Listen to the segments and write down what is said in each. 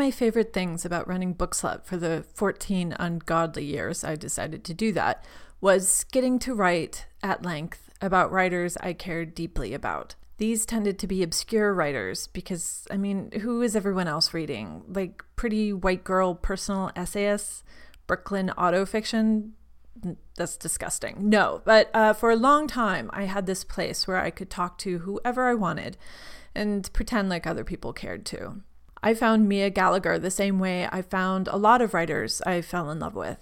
my favorite things about running Bookslut for the 14 ungodly years I decided to do that was getting to write at length about writers I cared deeply about. These tended to be obscure writers because, I mean, who is everyone else reading? Like pretty white girl personal essayists, Brooklyn autofiction? That's disgusting. No, but uh, for a long time, I had this place where I could talk to whoever I wanted and pretend like other people cared too. I found Mia Gallagher the same way I found a lot of writers I fell in love with.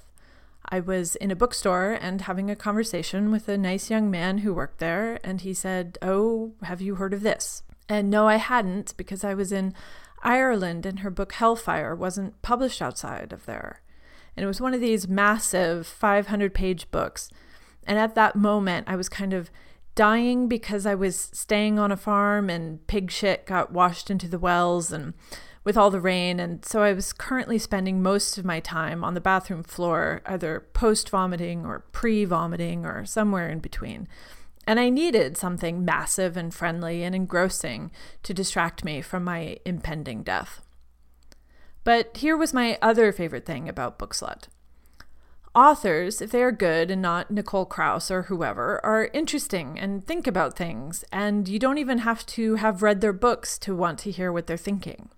I was in a bookstore and having a conversation with a nice young man who worked there, and he said, Oh, have you heard of this? And no, I hadn't, because I was in Ireland and her book Hellfire wasn't published outside of there. And it was one of these massive 500 page books. And at that moment, I was kind of dying because I was staying on a farm and pig shit got washed into the wells and with all the rain. And so I was currently spending most of my time on the bathroom floor, either post vomiting or pre vomiting or somewhere in between. And I needed something massive and friendly and engrossing to distract me from my impending death. But here was my other favorite thing about Bookslut. Authors, if they are good and not Nicole Krauss or whoever, are interesting and think about things, and you don't even have to have read their books to want to hear what they're thinking.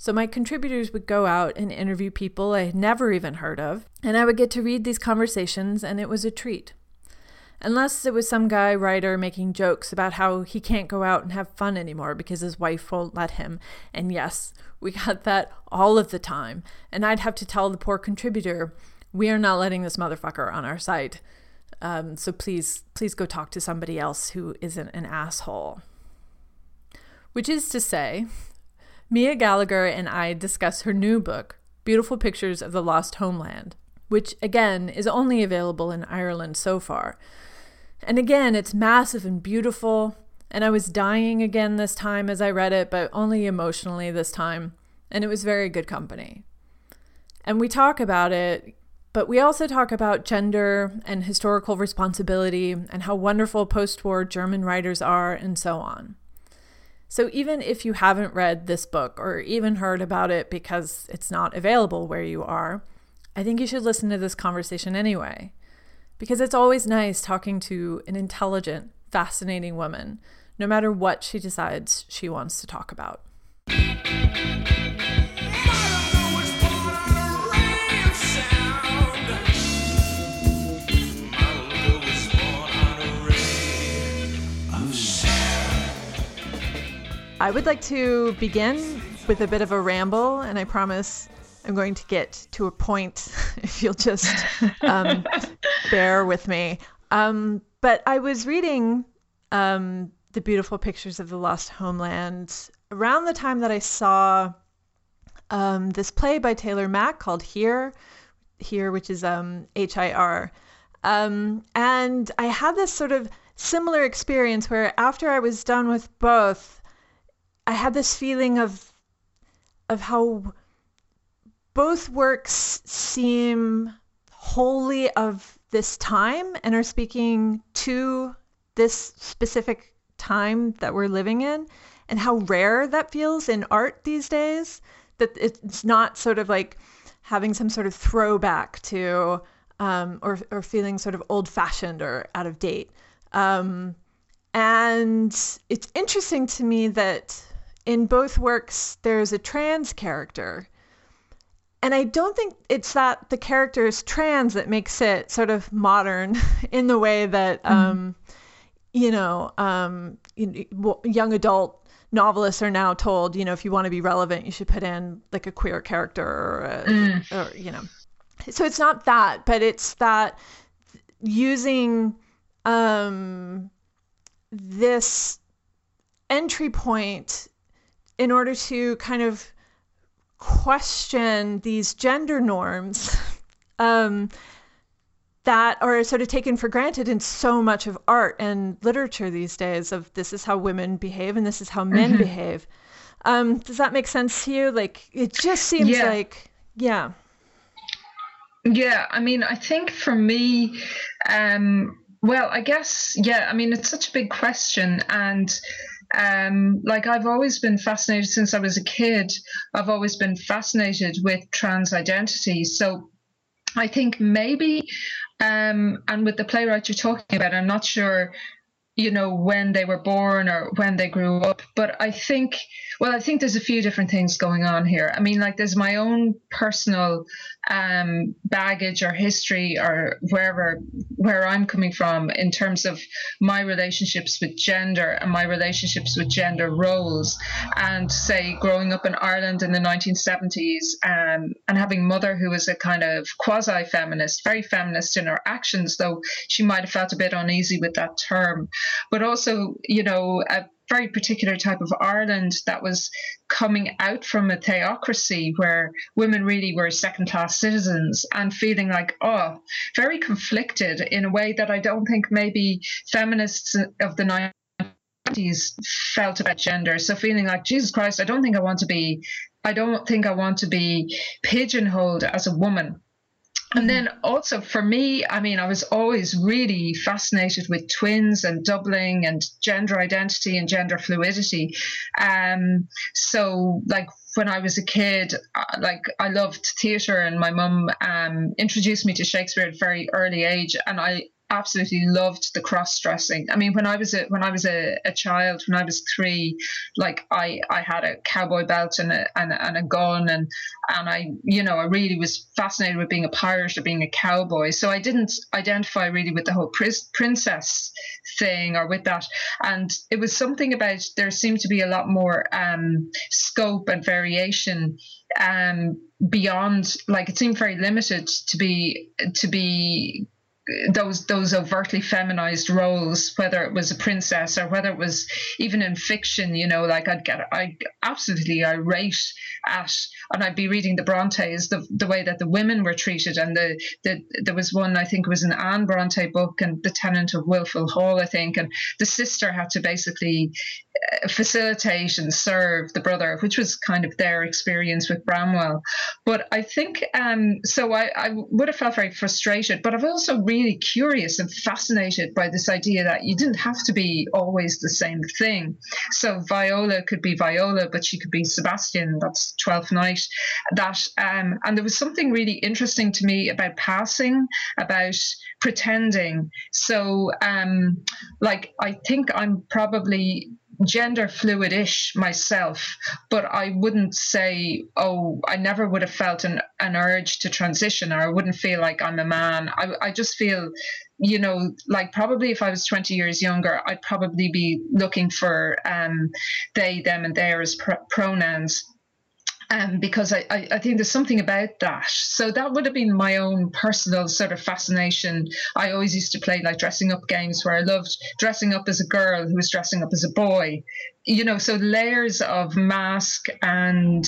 So my contributors would go out and interview people I had never even heard of, and I would get to read these conversations, and it was a treat. Unless it was some guy writer making jokes about how he can't go out and have fun anymore because his wife won't let him. And yes, we got that all of the time. And I'd have to tell the poor contributor, we are not letting this motherfucker on our site. Um, so please, please go talk to somebody else who isn't an asshole. Which is to say, Mia Gallagher and I discuss her new book, Beautiful Pictures of the Lost Homeland, which again is only available in Ireland so far. And again, it's massive and beautiful. And I was dying again this time as I read it, but only emotionally this time. And it was very good company. And we talk about it, but we also talk about gender and historical responsibility and how wonderful post war German writers are and so on. So even if you haven't read this book or even heard about it because it's not available where you are, I think you should listen to this conversation anyway. Because it's always nice talking to an intelligent, fascinating woman, no matter what she decides she wants to talk about. I would like to begin with a bit of a ramble, and I promise I'm going to get to a point if you'll just um, bear with me. Um, but I was reading um, the beautiful pictures of the lost homeland around the time that I saw um, this play by Taylor Mac called Here, Here, which is um, H I R. Um, and I had this sort of similar experience where after I was done with both, I had this feeling of of how both works seem wholly of this time and are speaking to this specific time that we're living in and how rare that feels in art these days that it's not sort of like having some sort of throwback to um, or, or feeling sort of old fashioned or out of date. Um, and it's interesting to me that in both works there's a trans character. And I don't think it's that the character is trans that makes it sort of modern in the way that, mm-hmm. um, you know, um, young adult novelists are now told, you know, if you want to be relevant, you should put in like a queer character or, a, mm. or you know. So it's not that, but it's that using um, this entry point in order to kind of question these gender norms um, that are sort of taken for granted in so much of art and literature these days of this is how women behave and this is how men mm-hmm. behave um, does that make sense to you like it just seems yeah. like yeah yeah i mean i think for me um, well i guess yeah i mean it's such a big question and Um, like I've always been fascinated since I was a kid. I've always been fascinated with trans identity. So I think maybe, um, and with the playwright you're talking about, I'm not sure you know, when they were born or when they grew up. But I think, well, I think there's a few different things going on here. I mean, like there's my own personal um, baggage or history or wherever where I'm coming from in terms of my relationships with gender and my relationships with gender roles. And say growing up in Ireland in the 1970s um, and having mother who was a kind of quasi feminist, very feminist in her actions, though she might have felt a bit uneasy with that term but also, you know, a very particular type of Ireland that was coming out from a theocracy where women really were second class citizens and feeling like, oh, very conflicted in a way that I don't think maybe feminists of the 90s felt about gender. So feeling like, Jesus Christ, I don't think I want to be. I don't think I want to be pigeonholed as a woman and then also for me, I mean, I was always really fascinated with twins and doubling and gender identity and gender fluidity. Um, so, like when I was a kid, uh, like I loved theatre, and my mum um, introduced me to Shakespeare at a very early age, and I absolutely loved the cross dressing. I mean, when I was a when I was a, a child, when I was three, like I I had a cowboy belt and a and, and a gun and and I you know I really was fascinated with being a pirate or being a cowboy. So I didn't identify really with the whole princess thing or with that. And it was something about there seemed to be a lot more um, scope and variation um, beyond like it seemed very limited to be to be those those overtly feminized roles, whether it was a princess or whether it was even in fiction, you know, like I'd get I absolutely irate at, and I'd be reading the Brontes, the the way that the women were treated, and the, the there was one I think it was an Anne Bronte book, and the Tenant of Wildfell Hall, I think, and the sister had to basically facilitate and serve the brother, which was kind of their experience with Branwell. But I think um, so. I I would have felt very frustrated, but I've also really curious and fascinated by this idea that you didn't have to be always the same thing. So Viola could be Viola, but she could be Sebastian. That's Twelfth Night. That um, and there was something really interesting to me about passing, about pretending. So um, like I think I'm probably gender fluid-ish myself, but I wouldn't say, oh, I never would have felt an, an urge to transition or I wouldn't feel like I'm a man. I, I just feel, you know, like probably if I was 20 years younger, I'd probably be looking for um, they, them, and theirs pr- pronouns um, because I, I, I, think there's something about that. So that would have been my own personal sort of fascination. I always used to play like dressing up games where I loved dressing up as a girl who was dressing up as a boy. You know, so layers of mask and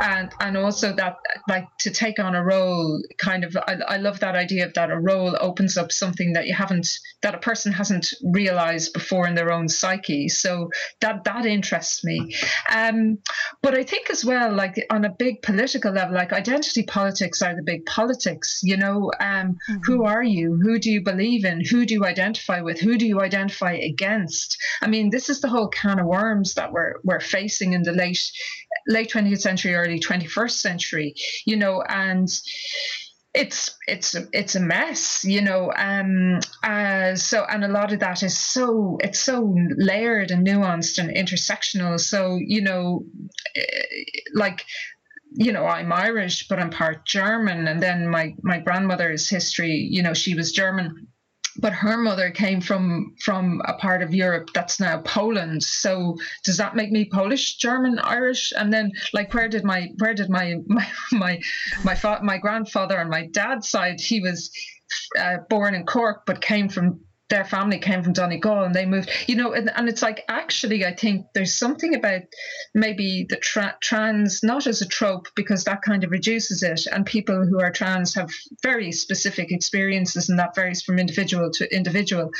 and and also that like to take on a role kind of I, I love that idea of that a role opens up something that you haven't that a person hasn't realized before in their own psyche. So that that interests me. Um but i think as well like on a big political level like identity politics are the big politics you know? Um mm-hmm. who are you? Who do you believe in? Who do you identify with? Who do you identify against? I mean this is the whole can of worms that we're we're facing in the late late 20th century, early 21st century, you know, and it's it's it's a mess you know um uh so and a lot of that is so it's so layered and nuanced and intersectional. So you know eh, like you know i'm irish but i'm part german and then my my grandmother's history you know she was german but her mother came from from a part of Europe that's now Poland. So does that make me Polish, German, Irish? And then like where did my where did my my my my, fa- my grandfather on my dad's side he was uh, born in Cork but came from their family came from Donegal and they moved, you know, and, and it's like actually, I think there's something about maybe the tra- trans, not as a trope, because that kind of reduces it. And people who are trans have very specific experiences, and that varies from individual to individual.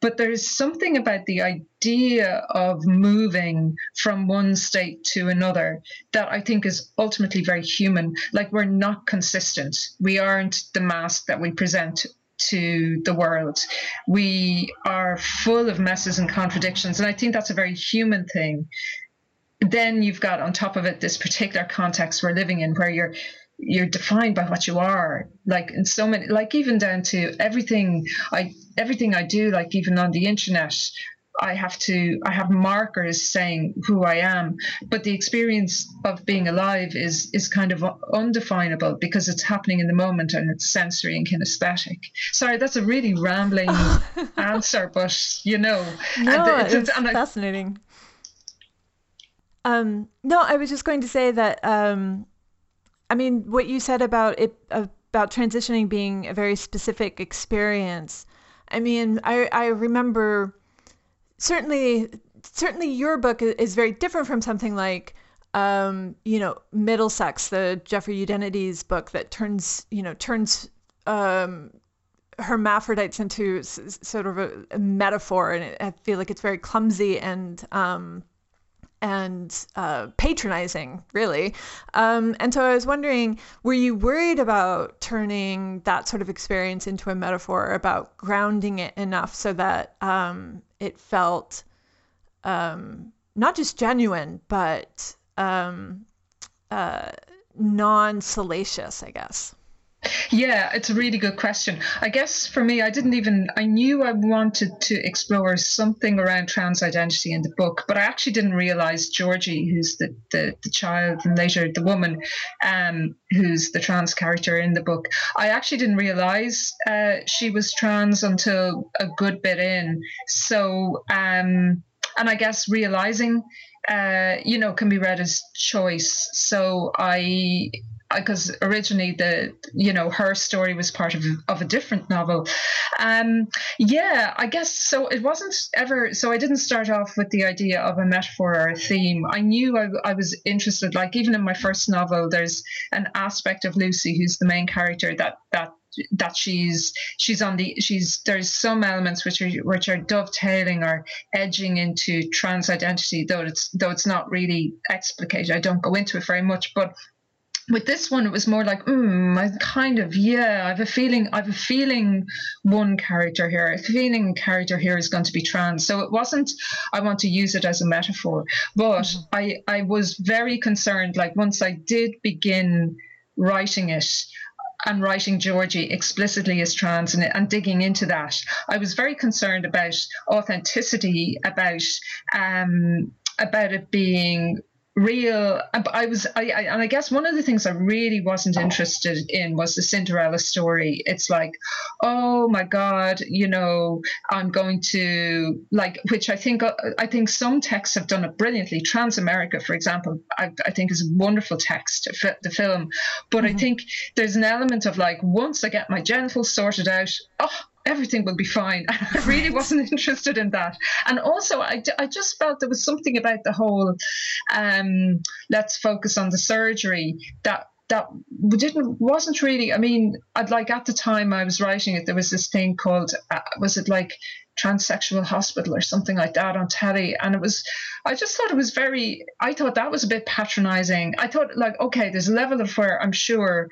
But there's something about the idea of moving from one state to another that I think is ultimately very human. Like we're not consistent, we aren't the mask that we present to the world. We are full of messes and contradictions, and I think that's a very human thing. Then you've got on top of it this particular context we're living in where you're you're defined by what you are like in so many like even down to everything i everything i do like even on the internet I have to I have markers saying who I am, but the experience of being alive is is kind of undefinable because it's happening in the moment and it's sensory and kinesthetic. Sorry, that's a really rambling answer, but you know, no, and, it's, and I, fascinating. Um, no, I was just going to say that. Um, I mean, what you said about it about transitioning being a very specific experience. I mean, I I remember certainly certainly your book is very different from something like um, you know Middlesex, the Jeffrey Eugenides book that turns you know turns um, hermaphrodites into s- sort of a, a, metaphor, and I feel like it's very clumsy and um, and uh, patronizing, really. Um, and so I was wondering, were you worried about turning that sort of experience into a metaphor, about grounding it enough so that um, it felt um, not just genuine, but um, uh, non salacious, I guess? Yeah, it's a really good question. I guess for me, I didn't even, I knew I wanted to explore something around trans identity in the book, but I actually didn't realize Georgie, who's the, the, the child and later the woman, um, who's the trans character in the book, I actually didn't realize uh, she was trans until a good bit in. So, um, and I guess realizing, uh, you know, can be read as choice. So I because originally the you know her story was part of of a different novel. Um, yeah, I guess so. It wasn't ever so. I didn't start off with the idea of a metaphor or a theme. I knew I, I was interested. Like even in my first novel, there's an aspect of Lucy, who's the main character, that that that she's she's on the she's there's some elements which are which are dovetailing or edging into trans identity though it's though it's not really explicated i don't go into it very much but with this one it was more like mm, i kind of yeah i have a feeling i have a feeling one character here a feeling character here is going to be trans so it wasn't i want to use it as a metaphor but mm-hmm. i i was very concerned like once i did begin writing it and writing Georgie explicitly as trans and, and, digging into that, I was very concerned about authenticity, about um, about it being real i was I, I, and i guess one of the things i really wasn't interested in was the cinderella story. It's like oh my god you know i'm going to like which i think uh, i think some texts have done it brilliantly. Transamerica for example i, I think is a wonderful text the film. But mm-hmm. i think there's an element of like once i get my genitals sorted out oh everything will be fine. And I really wasn't interested in that. And also, I, I just felt there was something about the whole um, let's focus on the surgery that that didn't wasn't really i mean i'd like at the time i was writing it there was this thing called uh, was it like transsexual hospital or something like that on telly and it was i just thought it was very i thought that was a bit patronizing i thought like okay there's a level of where i'm sure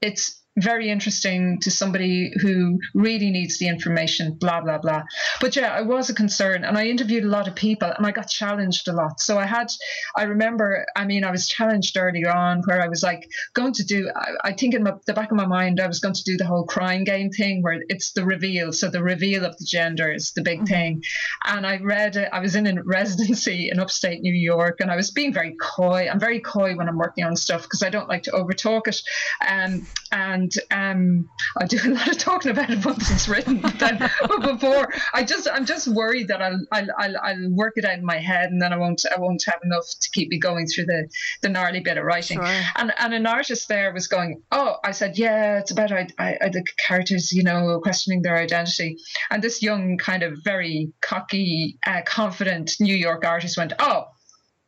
it's very interesting to somebody who really needs the information, blah, blah, blah. But yeah, I was a concern and I interviewed a lot of people and I got challenged a lot. So I had, I remember, I mean, I was challenged earlier on where I was like going to do, I, I think in my, the back of my mind, I was going to do the whole crying game thing where it's the reveal. So the reveal of the gender is the big mm-hmm. thing. And I read it, I was in a residency in upstate New York and I was being very coy. I'm very coy when I'm working on stuff because I don't like to overtalk it. Um, and and um, I do a lot of talking about it once it's written. But then before, I just I'm just worried that I'll, I'll I'll I'll work it out in my head, and then I won't I won't have enough to keep me going through the the gnarly bit of writing. Sure. And and an artist there was going, oh, I said, yeah, it's about I, I, the characters, you know, questioning their identity. And this young, kind of very cocky, uh, confident New York artist went, oh,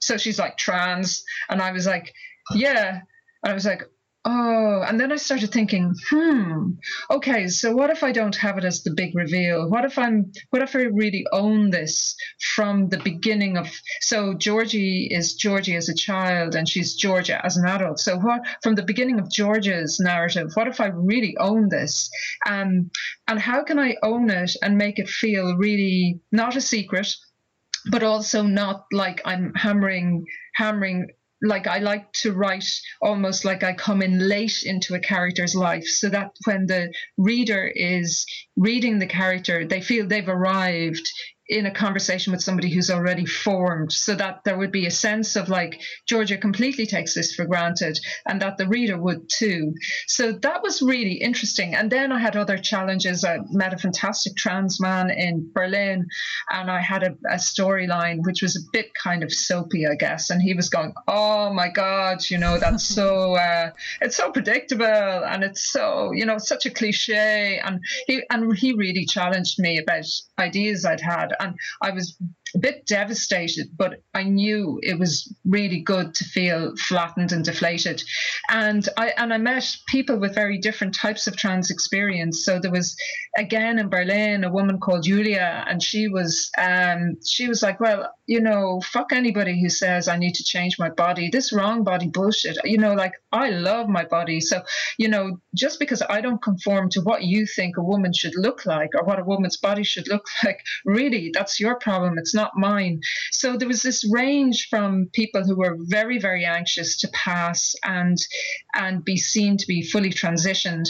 so she's like trans, and I was like, yeah, and I was like, oh, and then I started thinking, hmm, okay, so what if I don't have it as the big reveal? What if I'm, what if I really own this from the beginning of, so Georgie is Georgie as a child and she's Georgia as an adult. So what, from the beginning of Georgia's narrative, what if I really own this? Um, and how can I own it and make it feel really not a secret, but also not like I'm hammering, hammering like I like to write almost like I come in late into a character's life so that when the reader is reading the character, they feel they've arrived in a conversation with somebody who's already formed so that there would be a sense of like Georgia completely takes this for granted and that the reader would too. So that was really interesting. And then I had other challenges. I met a fantastic trans man in Berlin and I had a, a storyline which was a bit kind of soapy, I guess. And he was going, Oh my God, you know, that's so, uh, it's so predictable and it's so, you know, such a cliche. And he, and he really challenged me about ideas I'd had and I was a bit devastated, but I knew it was really good to feel flattened and deflated. And I and I met people with very different types of trans experience. So there was again in Berlin a woman called Julia, and she was um, she was like, well, you know, fuck anybody who says I need to change my body. This wrong body bullshit. You know, like I love my body. So, you know, just because I don't conform to what you think a woman should look like or what a woman's body should look like, really, that's your problem. It's not mine. So there was this range from people who were very, very anxious to pass and and be seen to be fully transitioned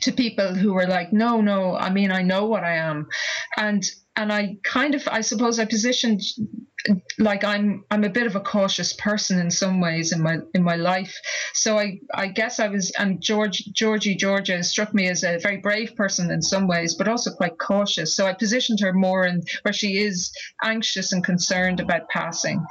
to people who were like, no, no, I mean, I know what I am. And and I kind of, I suppose, I positioned like I'm I'm a bit of a cautious person in some ways in my in my life. So I I guess I was and George Georgie Georgia struck me as a very brave person in some ways, but also quite cautious. So I positioned her more in where she is anxious and concerned about passing.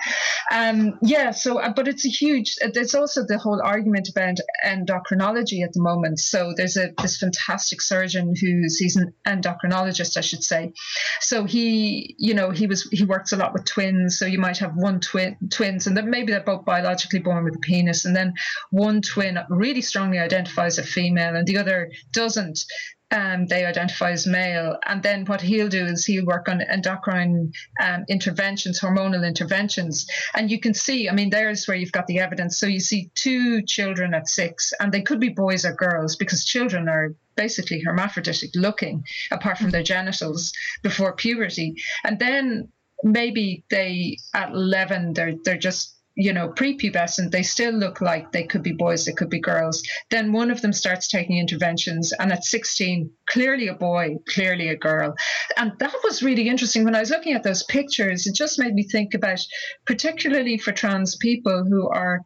Um yeah, so but it's a huge there's also the whole argument about endocrinology at the moment. So there's a this fantastic surgeon who's he's an endocrinologist, I should say. So he, you know, he was he works a lot with twins twins. So you might have one twin twins, and then maybe they're both biologically born with a penis, and then one twin really strongly identifies as female, and the other doesn't. Um, they identify as male. And then what he'll do is he'll work on endocrine um, interventions, hormonal interventions. And you can see, I mean, there's where you've got the evidence. So you see two children at six, and they could be boys or girls because children are basically hermaphroditic looking, apart from their genitals before puberty. And then maybe they at 11 they're they're just you know prepubescent. They still look like they could be boys they could be girls. Then one of them starts taking interventions and at 16 clearly a boy clearly a girl. And that was really interesting. When i was looking at those pictures it just made me think about particularly for trans people who are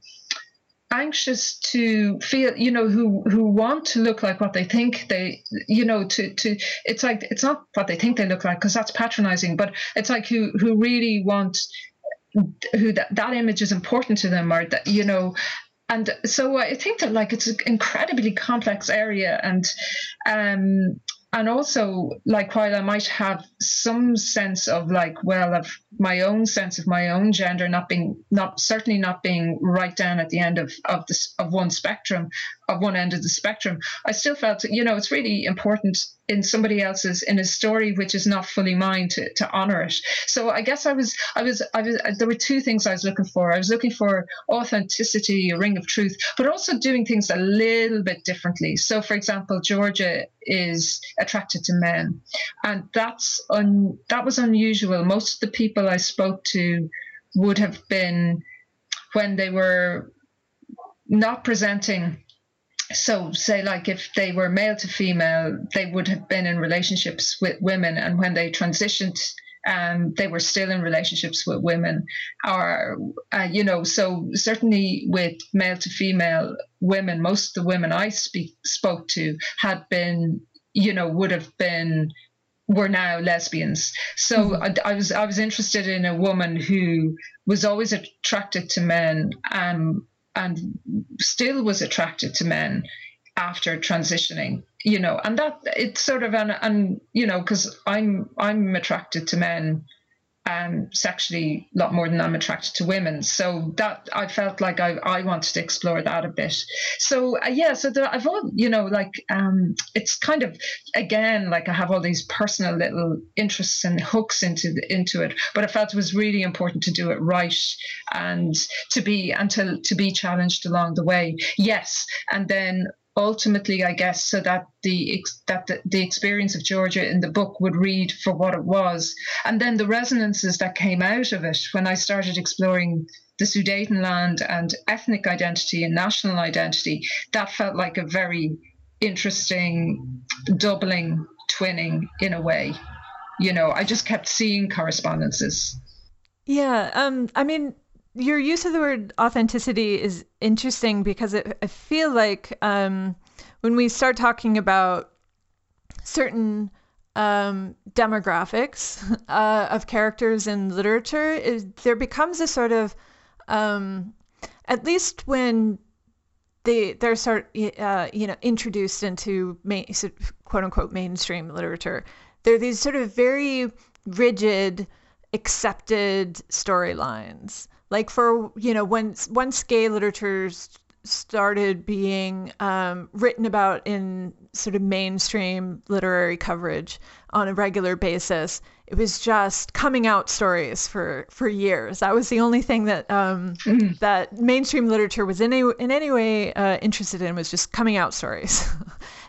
anxious to feel you know who who want to look like what they think they you know to to it's like it's not what they think they look like because that's patronizing but it's like who who really want who that, that image is important to them or that you know and so i think that like it's an incredibly complex area and um and also like while i might have some sense of like well of my own sense of my own gender not being not certainly not being right down at the end of of this of one spectrum of one end of the spectrum i still felt you know it's really important in somebody else's in a story which is not fully mine to, to honor it. So i guess i was i was i was uh, there were two things i was looking for. I was looking for authenticity a ring of truth but also doing things a little bit differently. So for example georgia is attracted to men and that's un, that was unusual. Most of the people i spoke to would have been when they were not presenting. So say like if they were male to female they would have been in relationships with women. And when they transitioned um, they were still in relationships with women. Or uh, you know so certainly with male to female women most of the women i speak spoke to had been you know would have been were now lesbians so mm-hmm. I, I, was i was interested in a woman who was always attracted to men um, and still was attracted to men after transitioning you know and that it's sort of an and you know because i'm i'm attracted to men um, sexually a lot more than I'm attracted to women. So that I felt like I, I wanted to explore that a bit. So uh, yeah, so I've all you know like um, it's kind of again like I have all these personal little interests and hooks into the, into it, but I felt it was really important to do it right and to be and to, to be challenged along the way. Yes, and then ultimately, I guess, so that the that the, the, experience of Georgia in the book would read for what it was, and then the resonances that came out of it when I started exploring the Sudetenland and ethnic identity and national identity, that felt like a very interesting doubling, twinning in a way. You know, I just kept seeing correspondences. Yeah, um, I mean, your use of the word authenticity is interesting because it, I feel like um, when we start talking about certain um, demographics uh, of characters in literature, is, there becomes a sort of, um, at least when they they're sort uh, you know introduced into main, quote unquote mainstream literature, they're these sort of very rigid, accepted storylines. Like for you know when once gay literature started being um, written about in sort of mainstream literary coverage on a regular basis it was just coming out stories for for years. That was the only thing that um, mm-hmm. that mainstream literature was in any in any way uh, interested in was just coming out stories.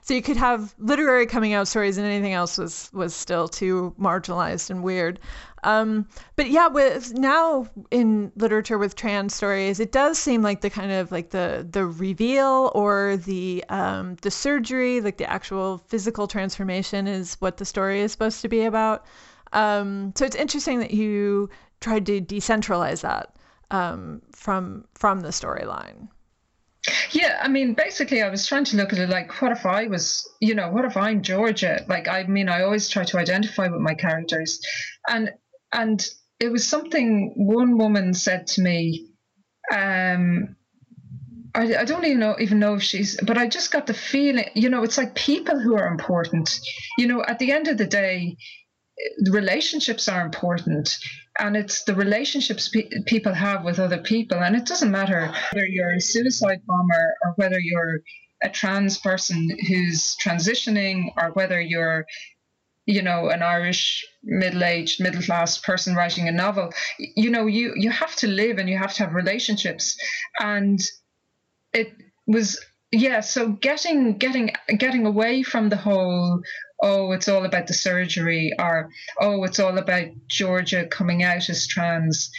So you could have literary coming out stories and anything else was was still too marginalized and weird um, but yeah, with now in literature with trans stories, it does seem like the kind of like the the reveal or the um, the surgery, like the actual physical transformation, is what the story is supposed to be about. Um, so it's interesting that you tried to decentralize that um, from from the storyline. Yeah, I mean, basically, I was trying to look at it like, what if I was, you know, what if I'm Georgia? Like, I mean, I always try to identify with my characters, and and it was something one woman said to me. Um, I, I don't even know even know if she's, but I just got the feeling, you know, it's like people who are important. You know, at the end of the day, relationships are important and it's the relationships pe- people have with other people and it doesn't matter whether you're a suicide bomber or whether you're a trans person who's transitioning or whether you're you know an irish middle-aged middle-class person writing a novel you know you you have to live and you have to have relationships. And it was yeah so getting getting getting away from the whole oh it's all about the surgery or oh it's all about georgia coming out as trans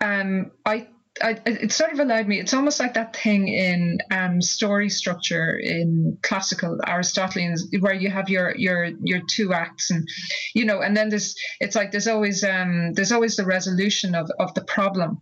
um i I, it sort of allowed me. It's almost like that thing in um, story structure in classical Aristotelian, where you have your your your two acts, and you know, and then there's it's like there's always um, there's always the resolution of of the problem.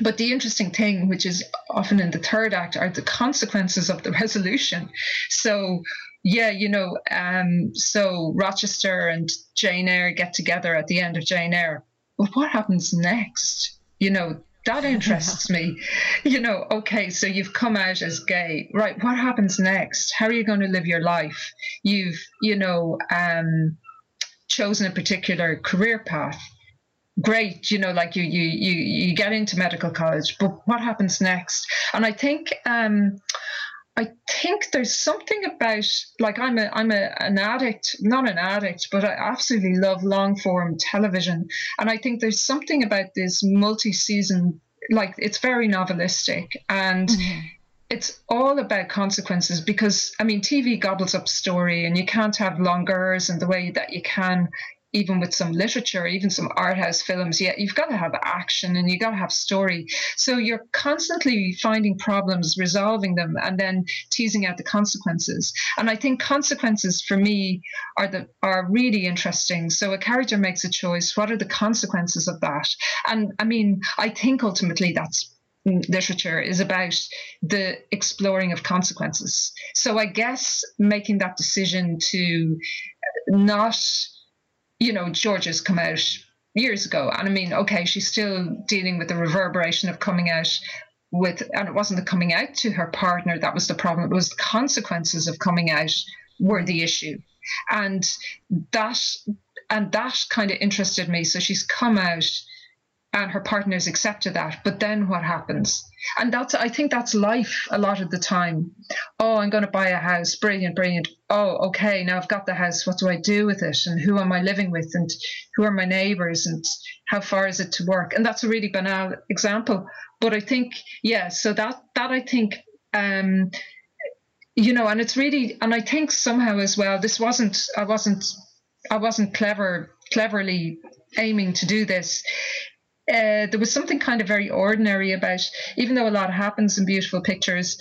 But the interesting thing, which is often in the third act, are the consequences of the resolution. So yeah, you know, um, so Rochester and Jane Eyre get together at the end of Jane Eyre. But what happens next? You know, that interests me. You know, okay, so you've come out as gay, right? What happens next? How are you going to live your life? You've, you know, um, chosen a particular career path. Great, you know, like you you you you get into medical college, but what happens next? And I think um, I think there's something about like I'm a I'm a an addict, not an addict, but I absolutely love long form television, and I think there's something about this multi season like it's very novelistic and. Mm-hmm. It's all about consequences because I mean TV gobbles up story and you can't have longers and the way that you can even with some literature, even some art house films, yeah, you've got to have action and you've got to have story. So you're constantly finding problems, resolving them, and then teasing out the consequences. And I think consequences for me are the are really interesting. So a character makes a choice. What are the consequences of that? And I mean, I think ultimately that's mm, literature is about the exploring of consequences. So I guess making that decision to uh, not you know, Georgia's come out years ago. And I mean, okay, she's still dealing with the reverberation of coming out with, and it wasn't the coming out to her partner that was the problem, it was the consequences of coming out were the issue. And that and that kind of interested me. So she's come out and her partner's accepted that. But then what happens? And that's I think that's life a lot of the time. Oh, I'm going to buy a house. Brilliant, brilliant. Oh, okay. Now I've got the house. What do I do with it? And who am I living with? And who are my neighbors? And how far is it to work? And that's a really banal example. But I think, yeah. So that that I think. Um, you know, and it's really, and I think somehow as well, this wasn't, I wasn't, I wasn't clever, cleverly aiming to do this uh, there was something kind of very ordinary about, even though a lot happens in beautiful pictures,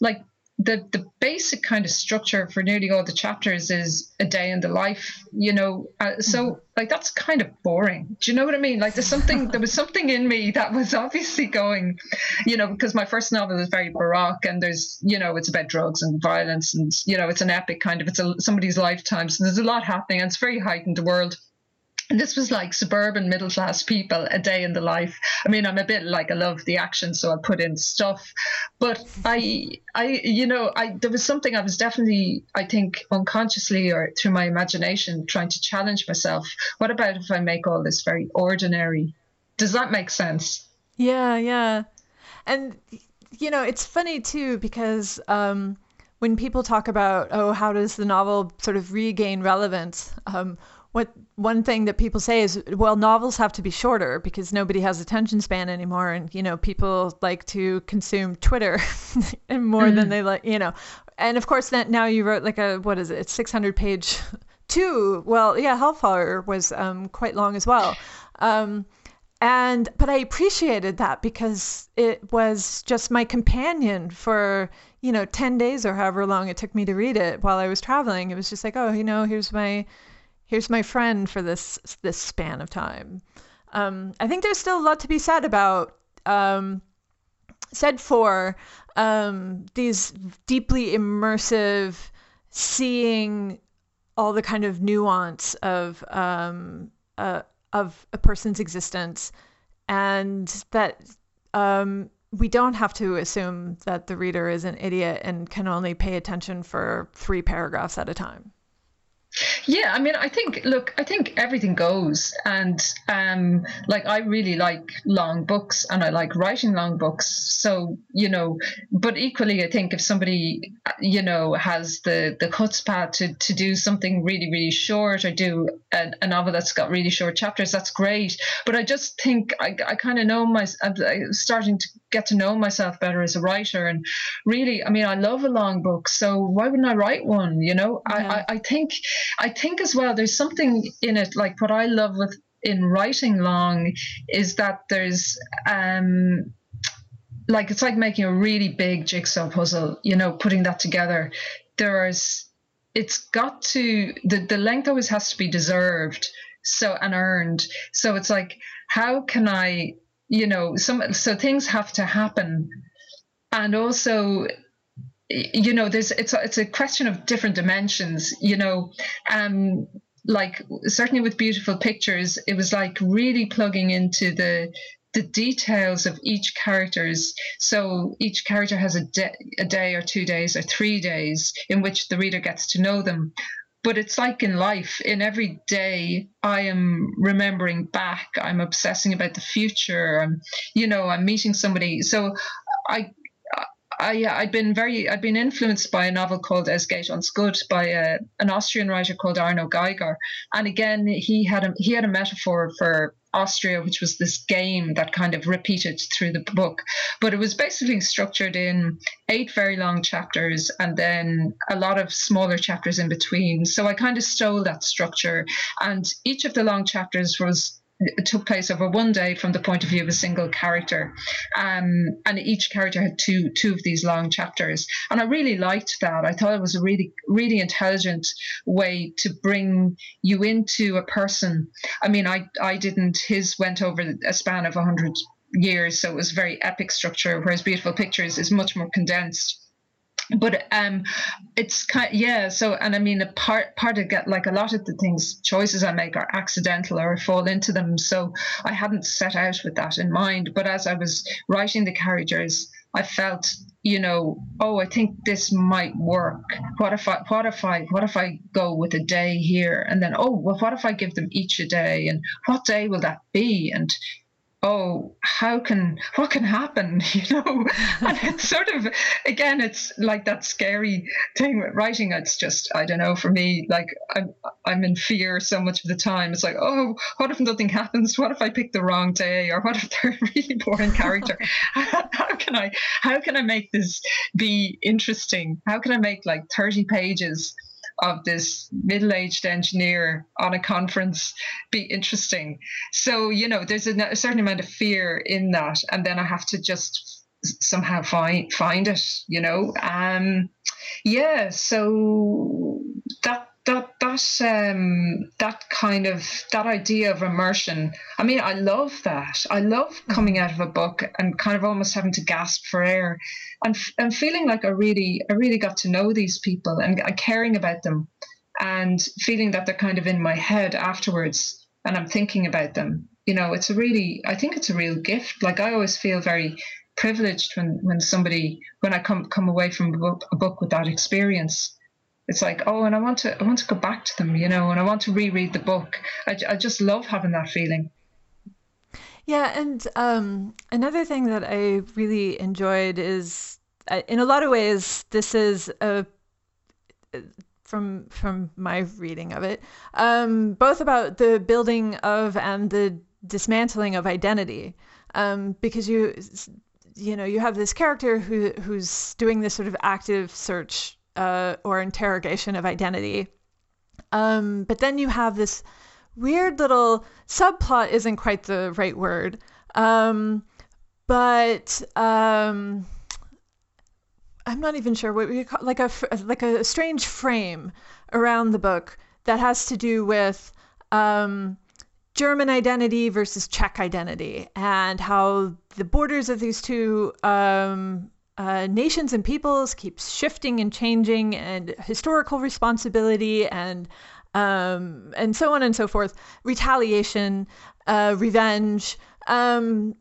like the the basic kind of structure for nearly all the chapters is a day in the life you know? Uh, so mm-hmm. like that's kind of boring. Do you know what i mean? Like there's something there was something in me that was obviously going you know because my first novel is very baroque and there's you know it's about drugs and violence and you know it's an epic kind of it's a somebody's lifetime so there's a lot happening and it's very heightened world and this was like suburban middle class people, a day in the life. I mean, I'm a bit like I love the action, so I put in stuff. But I, I, you know, I there was something I was definitely, I think, unconsciously or through my imagination, trying to challenge myself. What about if I make all this very ordinary? Does that make sense? Yeah, yeah, and you know, it's funny too because. Um, when people talk about, oh, how does the novel sort of regain relevance? Um, what one thing that people say is well novels have to be shorter because nobody has attention span anymore. And you know people like to consume twitter more mm. than they like you know. And of course that now you wrote like a what is it? It's 600 page two. Well yeah hellfire was um, quite long as well. Um, and but i appreciated that because it was just my companion for you know 10 days or however long it took me to read it while i was traveling. It was just like oh you know here's my here's my friend for this this span of time. Um, I think there's still a lot to be said about um, said for um, these deeply immersive seeing all the kind of nuance of um, uh, of a person's existence, and that um, we don't have to assume that the reader is an idiot and can only pay attention for three paragraphs at a time. Yeah, I mean, I think look, I think everything goes, and um, like I really like long books, and I like writing long books. So you know, but equally, I think if somebody you know has the the chutzpah to to do something really really short or do a, a novel that's got really short chapters, that's great. But I just think I I kind of know my I'm starting to get to know myself better as a writer, and really, I mean, I love a long book, so why wouldn't I write one? You know, yeah. I, I I think I think as well, there's something in it, like what I love with in writing long is that there's um like it's like making a really big jigsaw puzzle, you know, putting that together. There's it's got to the, the length always has to be deserved so and earned. So it's like, how can I, you know, some so things have to happen. And also you know there's it's a, it's a question of different dimensions you know um like certainly with beautiful pictures it was like really plugging into the the details of each character's so each character has a, de- a day or two days or three days in which the reader gets to know them but it's like in life in every day i am remembering back i'm obsessing about the future i'm you know i'm meeting somebody. So i I, I'd been very, I'd been influenced by a novel called Es geht uns gut by a, an Austrian writer called Arno Geiger, and again he had a he had a metaphor for Austria, which was this game that kind of repeated through the book. But it was basically structured in eight very long chapters and then a lot of smaller chapters in between. So I kind of stole that structure. And each of the long chapters was took place over one day from the point of view of a single character, um, and each character had two two of these long chapters, and I really liked that. I thought it was a really really intelligent way to bring you into a person. I mean, I I didn't. His went over a span of hundred years, so it was very epic structure, whereas Beautiful Pictures is much more condensed but um it's kind yeah so and i mean a part part of get like a lot of the things choices i make are accidental or I fall into them. So i hadn't set out with that in mind. But as i was writing the characters i felt you know, oh, I think this might work. What if I, what if I, what if I go with a day here, and then, oh, well, what if I give them each a day, and what day will that be, and oh how can what can happen you know? And it's sort of again it's like that scary thing with writing. It's just i don't know for me like i'm i'm in fear so much of the time. It's like oh what if nothing happens? What if i pick the wrong day? Or what if they're a really boring character? How can i how can i make this be interesting? How can i make like 30 pages of this middle-aged engineer on a conference be interesting. So you know there's a, a certain amount of fear in that and then i have to just somehow find find it you know? Um yeah so that that that um that kind of that idea of immersion i mean i love that. I love coming out of a book and kind of almost having to gasp for air and and feeling like i really i really got to know these people and caring about them and feeling that they're kind of in my head afterwards and i'm thinking about them. You know it's a really i think it's a real gift. Like i always feel very privileged when when somebody when i come come away from a book, a book with that experience it's like oh and i want to i want to go back to them you know and i want to reread the book. I, I just love having that feeling. Yeah and um, another thing that i really enjoyed is uh, in a lot of ways this is a from from my reading of it um, both about the building of and the dismantling of identity um, because you you know you have this character who who's doing this sort of active search uh, or interrogation of identity. Um, but then you have this weird little subplot, isn't quite the right word, um, but um, I'm not even sure what we call like a like a strange frame around the book that has to do with um, German identity versus Czech identity and how the borders of these two um, uh, nations and peoples keeps shifting and changing, and historical responsibility and um, and so on and so forth, retaliation, uh, revenge, um,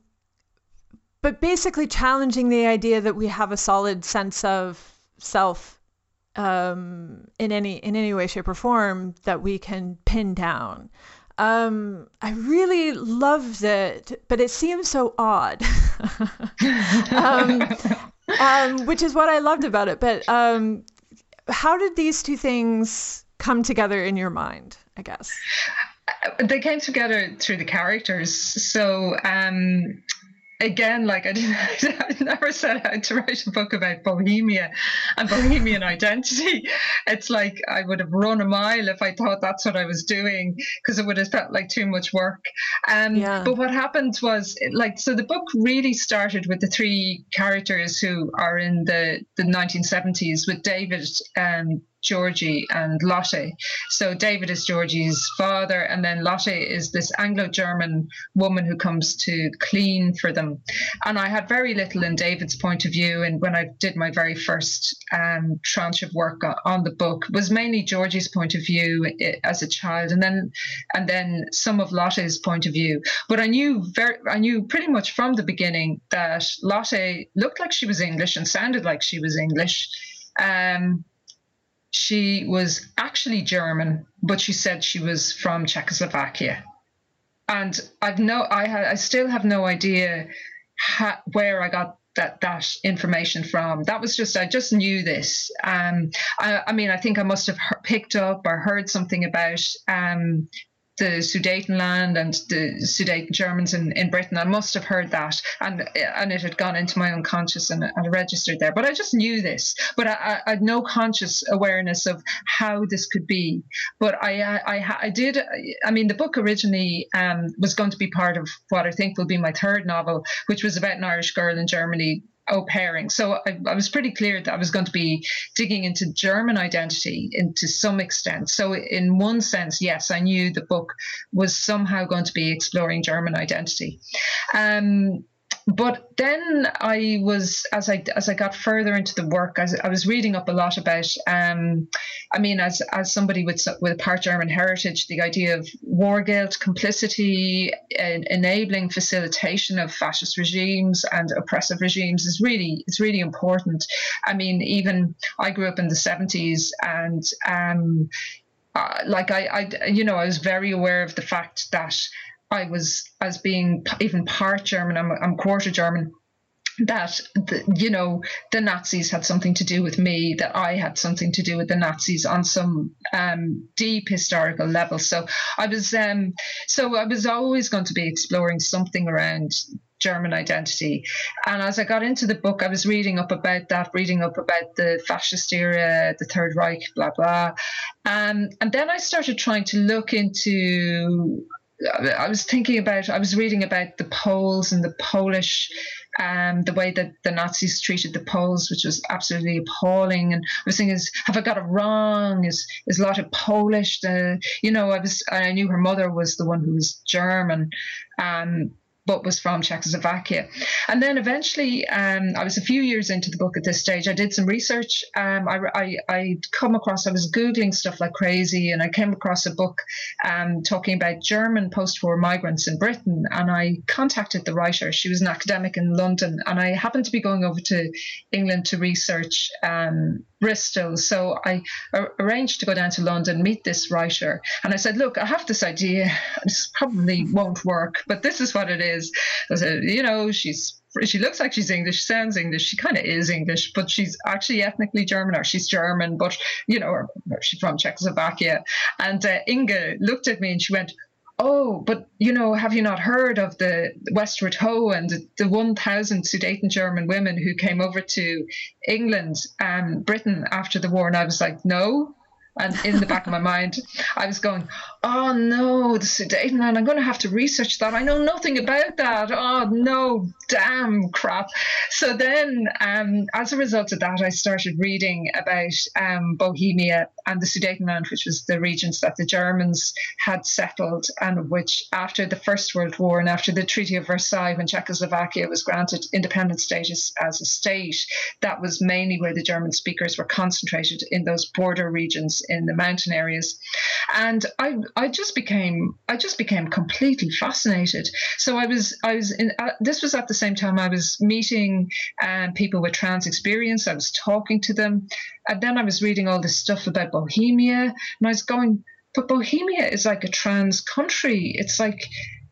but basically challenging the idea that we have a solid sense of self um, in any in any way, shape, or form that we can pin down. Um, I really loved it, but it seems so odd. um, um, which is what I loved about it. But um, how did these two things come together in your mind? I guess they came together through the characters. So um, again, like I, didn't, I never set out to write a book about Bohemia and Bohemian identity. It's like I would have run a mile if I thought that's what I was doing because it would have felt like too much work. Um, yeah. But what happened was, like, so the book really started with the three characters who are in the, the 1970s with David, um, Georgie and Lotte. So David is Georgie's father, and then Lotte is this Anglo German woman who comes to clean for them. And I had very little in David's point of view. And when I did my very first um, tranche of work on the book, was mainly Georgie's point of view as a child, and then and then some of Lotte's point of view. But I knew very, I knew pretty much from the beginning that Lotte looked like she was English and sounded like she was English. Um, she was actually German, but she said she was from Czechoslovakia. And I've no, I, ha, I still have no idea ha, where I got that that information from. That was just I just knew this. Um, I, I mean, I think I must have picked up or heard something about um, the Sudetenland and the Sudeten Germans in, in Britain. I must have heard that, and and it had gone into my unconscious and, and registered there. But I just knew this, but I, I, had no conscious awareness of how this could be. But I I, I did. I mean, the book originally um, was going to be part of what I think will be my third novel, which was about an Irish girl in Germany au pairing. So I, I, was pretty clear that I was going to be digging into German identity into some extent. So in one sense, yes, I knew the book was somehow going to be exploring German identity. Um, but then I was as I as I got further into the work, I, I was reading up a lot about. Um, I mean, as as somebody with with part German heritage, the idea of war guilt, complicity, enabling facilitation of fascist regimes and oppressive regimes is really it's really important. I mean, even I grew up in the seventies, and um, uh, like I, I, you know, I was very aware of the fact that I was as being even part German. I'm, I'm quarter German that the, you know the Nazis had something to do with me, that I had something to do with the Nazis on some um, deep historical level. So I was um, so I was always going to be exploring something around German identity. And as I got into the book, I was reading up about that, reading up about the fascist era, the Third Reich, blah blah. Um, and then I started trying to look into I was thinking about, I was reading about the Poles and the Polish, um, the way that the Nazis treated the Poles, which was absolutely appalling. And I was thinking, is, have I got it wrong? Is is a lot of Polish? The, you know, I was, I knew her mother was the one who was German. Um, but was from Czechoslovakia. And then eventually, um, I was a few years into the book at this stage. I did some research. Um, I, I, I'd come across, I was Googling stuff like crazy, and I came across a book um, talking about German post war migrants in Britain. And I contacted the writer. She was an academic in London, and I happened to be going over to England to research um, Bristol. So I arranged to go down to London, meet this writer. And I said, Look, I have this idea. This probably won't work, but this is what it is. I said, You know, she's she looks like she's English, sounds English. She kind of is English, but she's actually ethnically German, or she's German, but you know, or, or she's from Czechoslovakia. And uh, Inga looked at me and she went, oh, but you know, have you not heard of the Westward Ho and the, the 1,000 Sudeten German women who came over to England and Britain after the war? And I was like, no. And in the back of my mind, I was going, oh no, the Sudetenland, I'm going to have to research that. I know nothing about that. Oh no, damn crap. So then, um, as a result of that, I started reading about um, Bohemia and the Sudetenland, which was the regions that the Germans had settled, and which, after the First World War and after the Treaty of Versailles, when Czechoslovakia was granted independent status as a state, that was mainly where the German speakers were concentrated in those border regions in the mountain areas, and I I just became I just became completely fascinated. So I was I was in uh, this was at the same time I was meeting um, people with trans experience. I was talking to them, and then I was reading all this stuff about Bohemia, and I was going, but Bohemia is like a trans country. It's like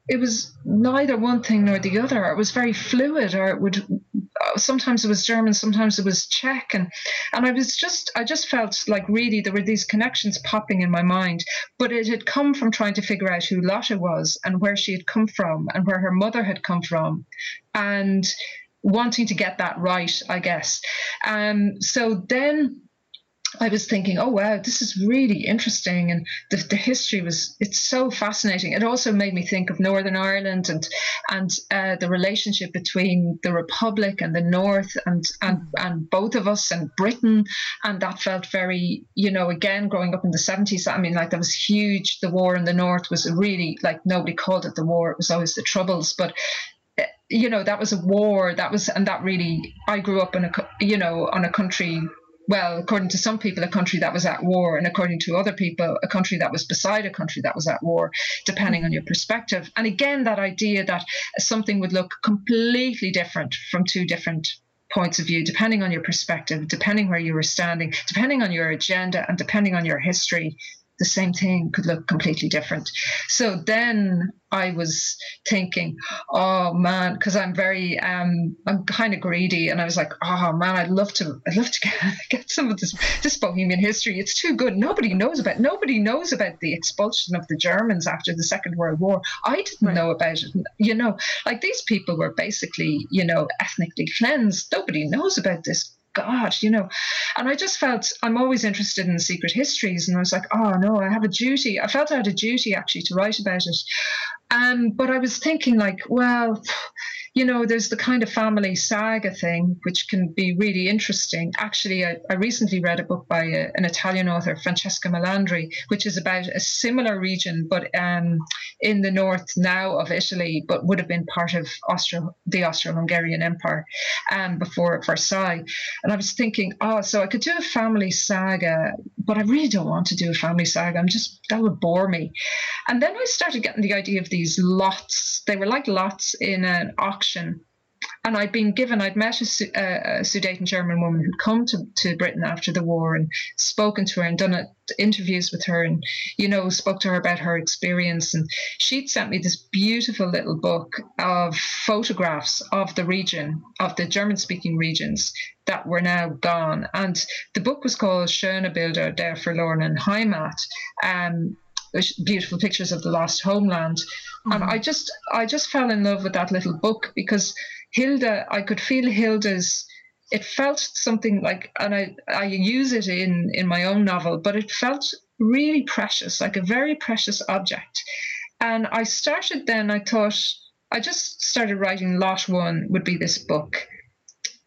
it was neither one thing nor the other. It was very fluid, or it would sometimes it was German, sometimes it was Czech, and and I was just I just felt like really there were these connections popping in my mind, but it had come from trying to figure out who Lotte was and where she had come from and where her mother had come from, and wanting to get that right, I guess. Um, so then I was thinking, oh wow, this is really interesting, and the, the history was it's so fascinating. It also made me think of Northern Ireland and and uh, the relationship between the Republic and the North, and and and both of us and Britain, and that felt very, you know, again growing up in the seventies. I mean, like that was huge. The war in the North was really like nobody called it the war; it was always the Troubles, but uh, you know that was a war that was and that really i grew up in a you know on a country well, according to some people, a country that was at war, and according to other people, a country that was beside a country that was at war, depending on your perspective. And again, that idea that something would look completely different from two different points of view, depending on your perspective, depending where you were standing, depending on your agenda, and depending on your history, the same thing could look completely different. So then I was thinking, oh man, because I'm very, um, I'm kind of greedy, and I was like, oh man, I'd love to, I'd love to get, get some of this, this Bohemian history. It's too good. Nobody knows about. Nobody knows about the expulsion of the Germans after the Second World War. I didn't right. know about it. You know, like these people were basically, you know, ethnically cleansed. Nobody knows about this God, you know. And I just felt I'm always interested in secret histories, and I was like, oh no, I have a duty. I felt I had a duty actually to write about it. Um, but I was thinking, like, well, you know, there's the kind of family saga thing, which can be really interesting. Actually, I, I recently read a book by a, an Italian author, Francesca Melandri, which is about a similar region, but um, in the north now of Italy, but would have been part of Austro, the Austro-Hungarian Empire um, before Versailles. And I was thinking, oh, so I could do a family saga, but I really don't want to do a family saga. I'm just that would bore me. And then I started getting the idea of these lots. They were like lots in an auction and I'd been given, I'd met a, a, Sudeten German woman who'd come to, to Britain after the war and spoken to her and done a, interviews with her and, you know, spoke to her about her experience. And she'd sent me this beautiful little book of photographs of the region, of the German speaking regions that were now gone. And the book was called Schöne Bilder der verlorenen Heimat. Um, beautiful pictures of the lost homeland. Mm-hmm. And I just I just fell in love with that little book because Hilda, I could feel Hilda's. It felt something like, and I I use it in in my own novel, but it felt really precious, like a very precious object. And I started then. I thought I just started writing. Lot one would be this book,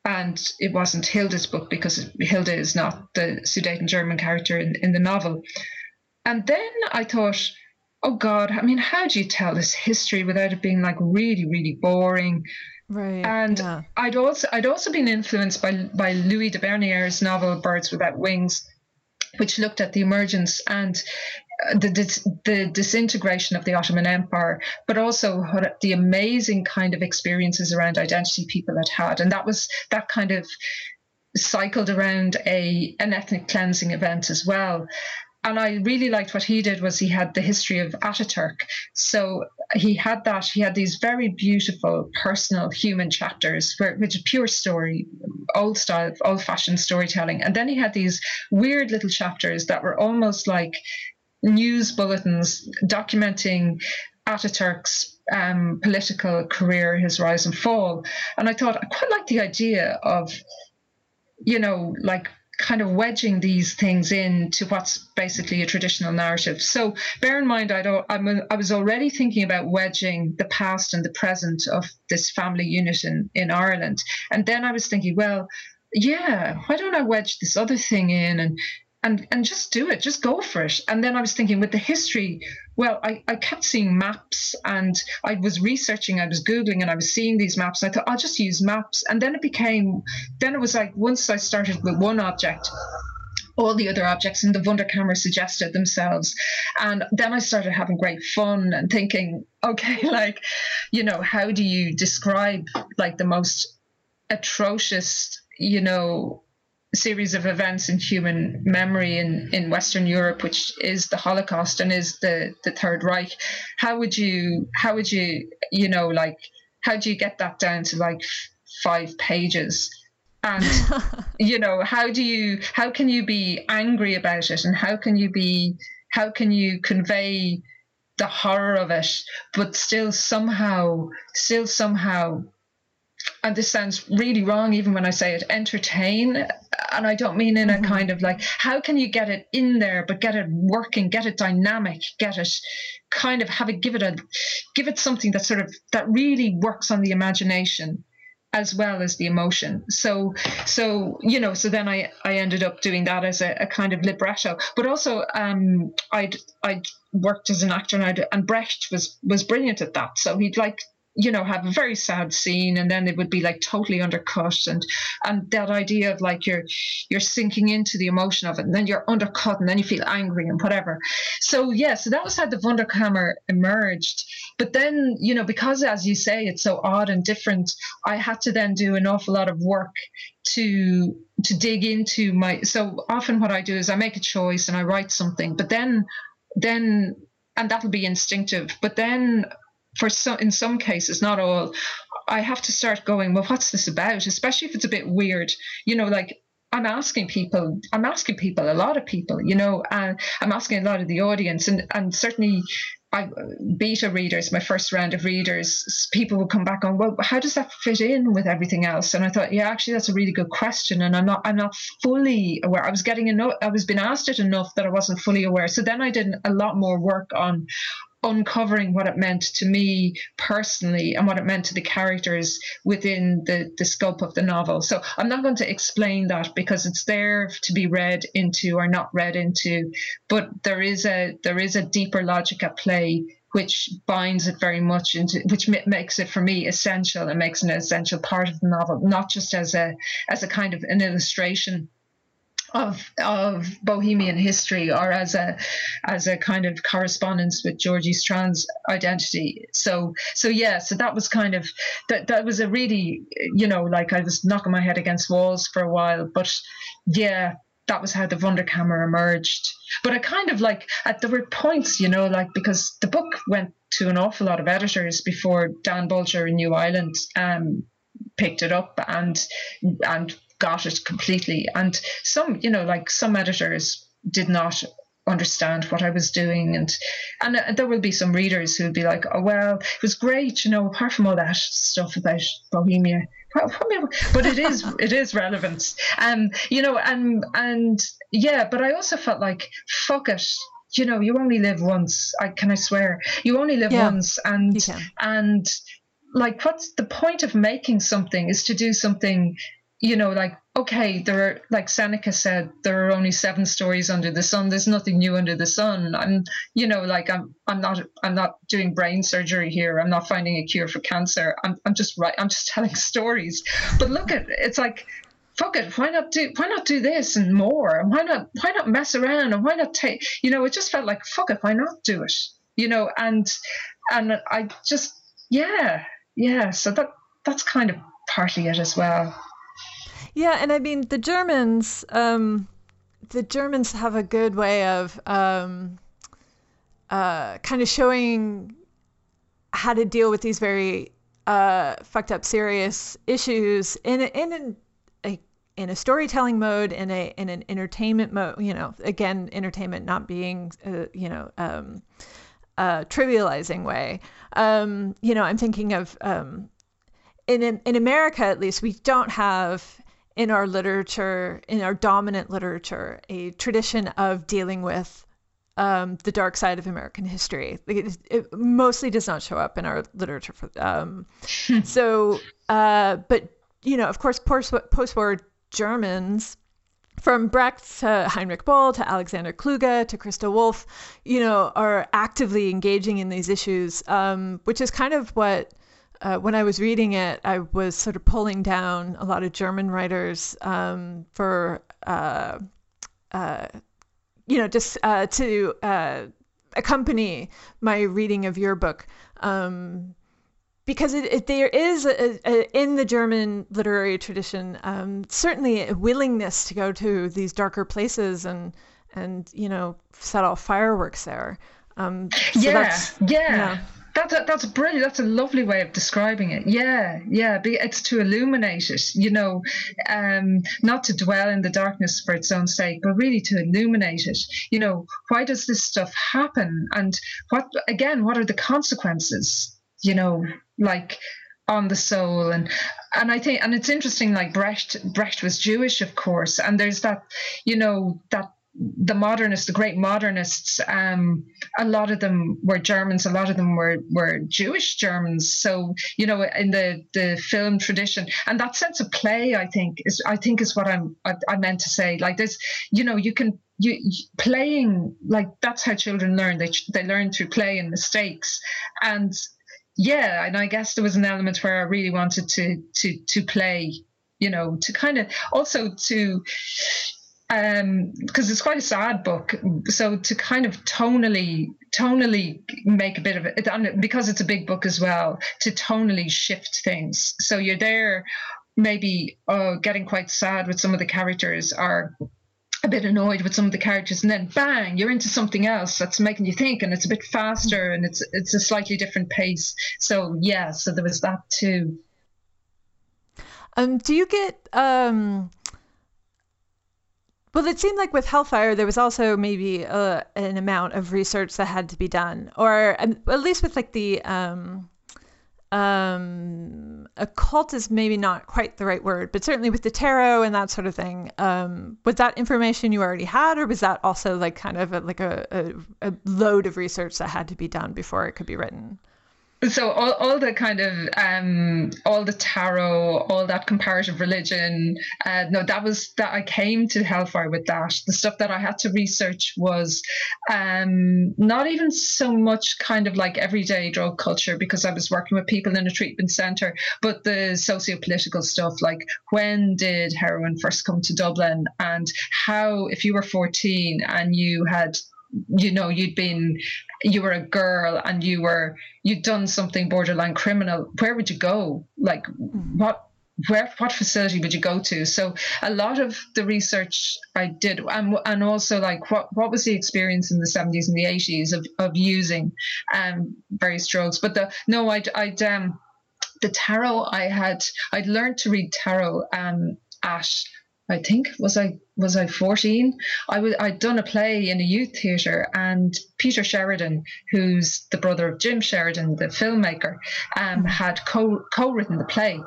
and it wasn't Hilda's book because Hilda is not the Sudeten German character in, in the novel. And then I thought, oh God, I mean, how do you tell this history without it being like really, really boring? Right. And yeah. I'd also I'd also been influenced by by Louis de Bernières's novel Birds Without Wings, which looked at the emergence and uh, the dis, the disintegration of the Ottoman Empire, but also the amazing kind of experiences around identity people had had, and that was that kind of cycled around a an ethnic cleansing event as well and I really liked what he did was he had the history of Ataturk. So he had that. He had these very beautiful, personal, human chapters, where, which is pure story, old style, old-fashioned storytelling. And then he had these weird little chapters that were almost like news bulletins documenting Ataturk's um, political career, his rise and fall. And I thought I quite like the idea of, you know, like kind of wedging these things into what's basically a traditional narrative. So bear in mind, I don't, I'm a, i was already thinking about wedging the past and the present of this family unit in, in Ireland. And then I was thinking, well, yeah, why don't I wedge this other thing in and and and just do it, just go for it. And then I was thinking with the history, well, I, I kept seeing maps and I was researching, I was Googling and I was seeing these maps. and I thought I'll just use maps. And then it became then it was like once I started with one object, all the other objects in the Wunderkammer suggested themselves. And then I started having great fun and thinking, okay, like, you know, how do you describe like the most atrocious, you know, series of events in human memory in, in Western Europe, which is the Holocaust and is the, the Third Reich, how would you how would you you know like how do you get that down to like five pages? And you know how do you how can you be angry about it and how can you be how can you convey the horror of it, but still somehow still somehow and this sounds really wrong even when I say it, entertain. And I don't mean in a mm-hmm. kind of like, how can you get it in there, but get it working, get it dynamic, get it kind of have it, give it a, give it something that sort of, that really works on the imagination as well as the emotion. So, so you know, so then I I ended up doing that as a, a kind of libretto. But also, um, I'd I'd worked as an actor, and I'd, and Brecht was was brilliant at that. So he'd like you know have a very sad scene and then it would be like totally undercut and and that idea of like you're you're sinking into the emotion of it and then you're undercut and then you feel angry and whatever. So yeah so that was how the wunderkammer emerged. But then you know because as you say it's so odd and different i had to then do an awful lot of work to to dig into my so often what i do is i make a choice and i write something but then then and that'll be instinctive but then for some in some cases not all i have to start going well what's this about especially if it's a bit weird you know like i'm asking people i'm asking people a lot of people you know and i'm asking a lot of the audience and and certainly I, beta readers, my first round of readers, people would come back on, well, how does that fit in with everything else? And I thought, yeah, actually, that's a really good question, and I'm not, I'm not fully aware. I was getting enough, I was being asked it enough that I wasn't fully aware. So then I did a lot more work on uncovering what it meant to me personally and what it meant to the characters within the, the scope of the novel. So I'm not going to explain that because it's there to be read into or not read into, but there is a there is a deeper logic at play which binds it very much into which makes it for me essential and makes an essential part of the novel not just as a as a kind of an illustration of of Bohemian history or as a as a kind of correspondence with Georgie Strand's identity. So so yeah, so that was kind of that that was a really you know like I was knocking my head against walls for a while, but yeah, that was how the Wunderkammer emerged. But I kind of like at there were points, you know, like because the book went to an awful lot of editors before Dan Bolger in New Island um picked it up and and got it completely. And some, you know, like some editors did not understand what I was doing, and and uh, there will be some readers who would be like, "Oh well, it was great, you know, apart from all that stuff about Bohemia." But it is it is relevant, um, you know, and and yeah. But I also felt like, fuck it, you know, you only live once. I can I swear, you only live yeah, once, and and like, what's the point of making something? Is to do something you know, like, okay, there are, like Seneca said, there are only seven stories under the sun. There's nothing new under the sun. I'm, you know, like I'm, I'm not, I'm not doing brain surgery here. I'm not finding a cure for cancer. I'm, I'm just right. I'm just telling stories. But look at, it's like, fuck it. Why not do, why not do this and more? And why not, why not mess around? And why not take, you know, it just felt like, fuck it. Why not do it? You know, and, and I just, yeah, yeah. So that, that's kind of partly it as well. Yeah, and I mean the Germans. Um, the Germans have a good way of um, uh, kind of showing how to deal with these very uh, fucked up, serious issues in a, in a, in a storytelling mode, in a in an entertainment mode. You know, again, entertainment not being uh, you know. Um, trivializing way. Um, you know, I'm thinking of um, in in America at least we don't have in our literature, in our dominant literature, a tradition of dealing with um, the dark side of American history. It, it, mostly does not show up in our literature. For, um, so, uh, but you know, of course, post-war Germans, from Brecht to Heinrich Böll to Alexander Kluge to Christa Wolf, you know, are actively engaging in these issues, um, which is kind of what uh, when I was reading it, I was sort of pulling down a lot of German writers um, for, uh, uh, you know, just uh, to uh, accompany my reading of your book. Um, because it, it, there is a, a, in the German literary tradition um, certainly a willingness to go to these darker places and and you know set off fireworks there. Um, so yeah, yeah, yeah. That's a, that's brilliant. That's a lovely way of describing it. Yeah, yeah. It's to illuminate it, you know, um, not to dwell in the darkness for its own sake, but really to illuminate it. You know, why does this stuff happen, and what again? What are the consequences? You know, like on the soul and and I think and it's interesting like Brecht Brecht was Jewish of course and there's that you know that the modernists, the great modernists, um, a lot of them were Germans. A lot of them were were Jewish Germans. So you know, in the the film tradition, and that sense of play, I think is I think is what I'm I, I meant to say. Like this, you know, you can you playing like that's how children learn. They they learn through play and mistakes, and yeah, and I guess there was an element where I really wanted to to to play. You know, to kind of also to um, because it's quite a sad book. So to kind of tonally, tonally make a bit of it, and because it's a big book as well, to tonally shift things. So you're there, maybe uh, getting quite sad with some of the characters, are a bit annoyed with some of the characters, and then bang, you're into something else that's making you think, and it's a bit faster, and it's it's a slightly different pace. So yeah, so there was that too. Um, do you get um well, it seemed like with Hellfire, there was also maybe uh, an amount of research that had to be done, or um, at least with like the um, um, occult is maybe not quite the right word, but certainly with the tarot and that sort of thing. Um, was that information you already had, or was that also like kind of a, like a, a, a load of research that had to be done before it could be written? So all, all the kind of um all the tarot all that comparative religion uh no that was that i came to hellfire with that. The stuff that i had to research was um not even so much kind of like everyday drug culture because i was working with people in a treatment center but the socio-political stuff like when did heroin first come to dublin and how if you were 14 and you had you know you'd been you were a girl and you were you'd done something borderline criminal where would you go? Like mm. what where what facility would you go to? So a lot of the research i did and, and also like what what was the experience in the 70s and the 80s of, of using um various drugs? But the no i'd i'd um the tarot i had i'd learned to read tarot um at I think was I was I 14 I was I'd done a play in a youth theatre and Peter Sheridan who's the brother of Jim Sheridan the filmmaker um, mm-hmm. had co co-written the play.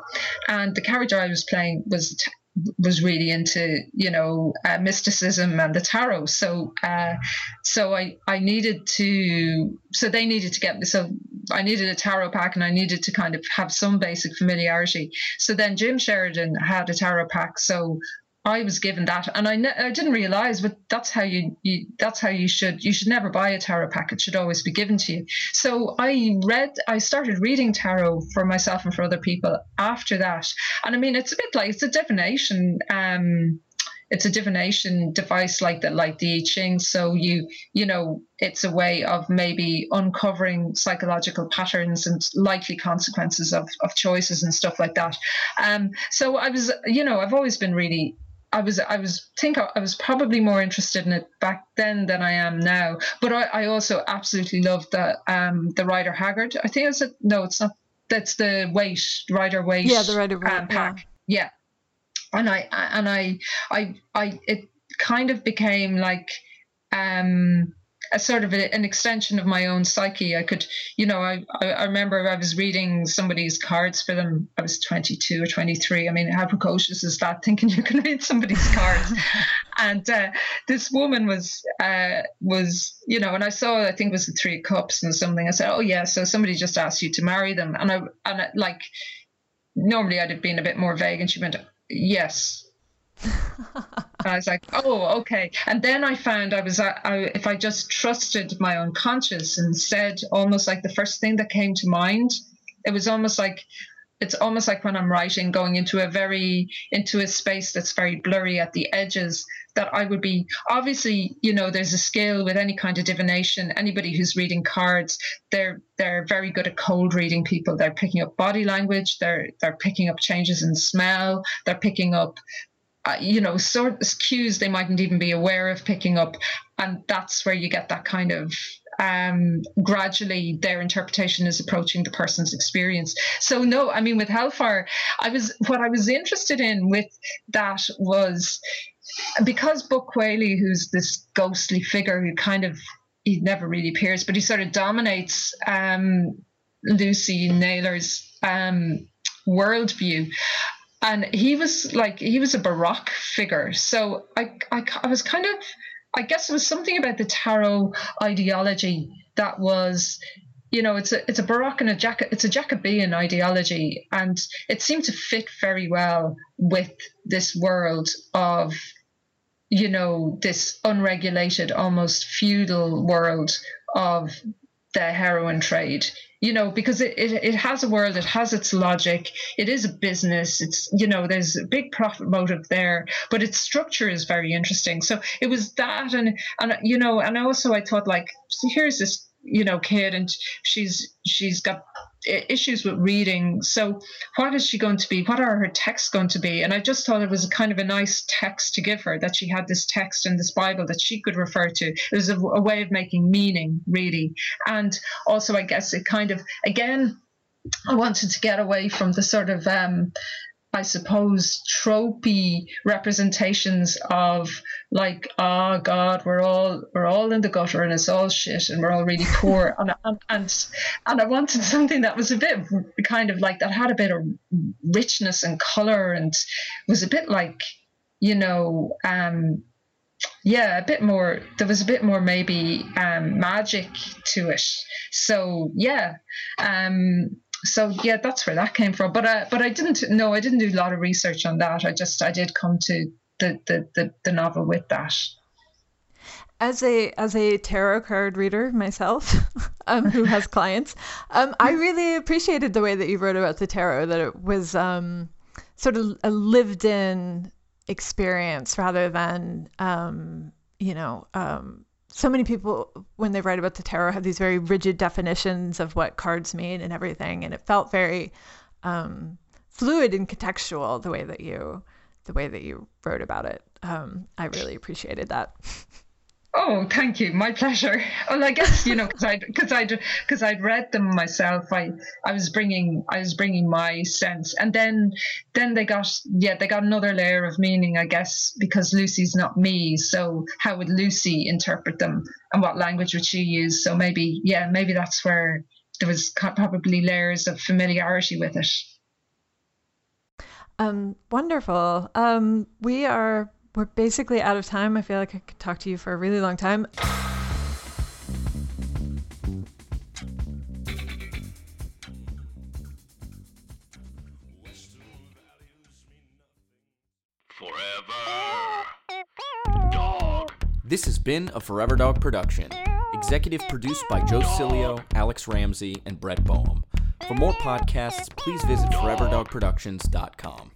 And the character I was playing was was really into you know uh, mysticism and the tarot. So uh, so I I needed to so they needed to get me so I needed a tarot pack and I needed to kind of have some basic familiarity. So then Jim Sheridan had a tarot pack so I was given that, and I, ne- I didn't realize, but that's how you, you that's how you should you should never buy a tarot pack. It should always be given to you. So I read, I started reading tarot for myself and for other people after that, and I mean it's a bit like it's a divination. Um, it's a divination device like that, like the I Ching. So you, you know, it's a way of maybe uncovering psychological patterns and likely consequences of, of choices and stuff like that. Um, so I was, you know, I've always been really I was I was think I was probably more interested in it back then than I am now. But I, I also absolutely loved the um the Rider Haggard. I think it's a no, it's not. That's the Waite Rider Waite. Yeah, the Rider um, pack. Yeah. yeah, and I and I I I it kind of became like um a sort of a, an extension of my own psyche. I could, you know, I, I remember I was reading somebody's cards for them. I was 22 or 23. I mean, how precocious is that? Thinking you can read somebody's cards. and uh, this woman was, uh, was, you know, and I saw, I think it was the three cups and something. I said, oh yeah, so somebody just asked you to marry them. And I, and I, like, normally I'd have been a bit more vague. And she went, yes, I was like, oh, okay. And then I found I was, uh, I, if I just trusted my unconscious and said almost like the first thing that came to mind, it was almost like, it's almost like when I'm writing, going into a very, into a space that's very blurry at the edges, that I would be, obviously, you know, there's a skill with any kind of divination. Anybody who's reading cards, they're, they're very good at cold reading people. They're picking up body language. They're, they're picking up changes in smell. They're picking up you know, sort of cues they mightn't even be aware of picking up. And that's where you get that kind of um, gradually their interpretation is approaching the person's experience. So no, I mean with Hellfire, I was what I was interested in with that was because Buck Whaley, who's this ghostly figure who kind of he never really appears, but he sort of dominates um, Lucy Naylor's um, worldview and he was like he was a baroque figure. So I, I i was kind of i guess it was something about the tarot ideology that was you know it's a it's a baroque and a jack it's a jacobean ideology. And it seemed to fit very well with this world of you know this unregulated almost feudal world of the heroin trade you know because it, it, it has a world it has its logic it is a business it's you know there's a big profit motive there but its structure is very interesting. So it was that and and you know and also i thought like so here's this you know kid and she's she's got issues with reading. So what is she going to be? What are her texts going to be? And i just thought it was a kind of a nice text to give her that she had this text in this bible that she could refer to. It was a, a way of making meaning really. And also i guess it kind of again i wanted to get away from the sort of um I suppose, tropey representations of like, oh God, we're all we're all in the gutter and it's all shit and we're all really poor. and, and and and I wanted something that was a bit kind of like that had a bit of richness and color and was a bit like, you know, um, yeah, a bit more. There was a bit more maybe um, magic to it. So yeah, um, so yeah, that's where that came from. But I, but I didn't. No, I didn't do a lot of research on that. I just I did come to the the the, the novel with that. As a as a tarot card reader myself, um, who has clients, um, I really appreciated the way that you wrote about the tarot. That it was um, sort of a lived in experience rather than um, you know um, so many people when they write about the tarot have these very rigid definitions of what cards mean and everything and it felt very um, fluid and contextual the way that you the way that you wrote about it. Um, i really appreciated that Oh, thank you. My pleasure. Well, I guess you know because I because I because I'd read them myself. I I was bringing I was bringing my sense, and then then they got yeah they got another layer of meaning. I guess because Lucy's not me, so how would Lucy interpret them, and what language would she use? So maybe yeah maybe that's where there was probably layers of familiarity with it. Um, wonderful. Um, we are we're basically out of time. I feel like I could talk to you for a really long time. Forever Dog. This has been a Forever Dog production. Executive produced by Joe Cilio, Alex Ramsey, and Brett Boehm. For more podcasts, please visit foreverdogproductions.com.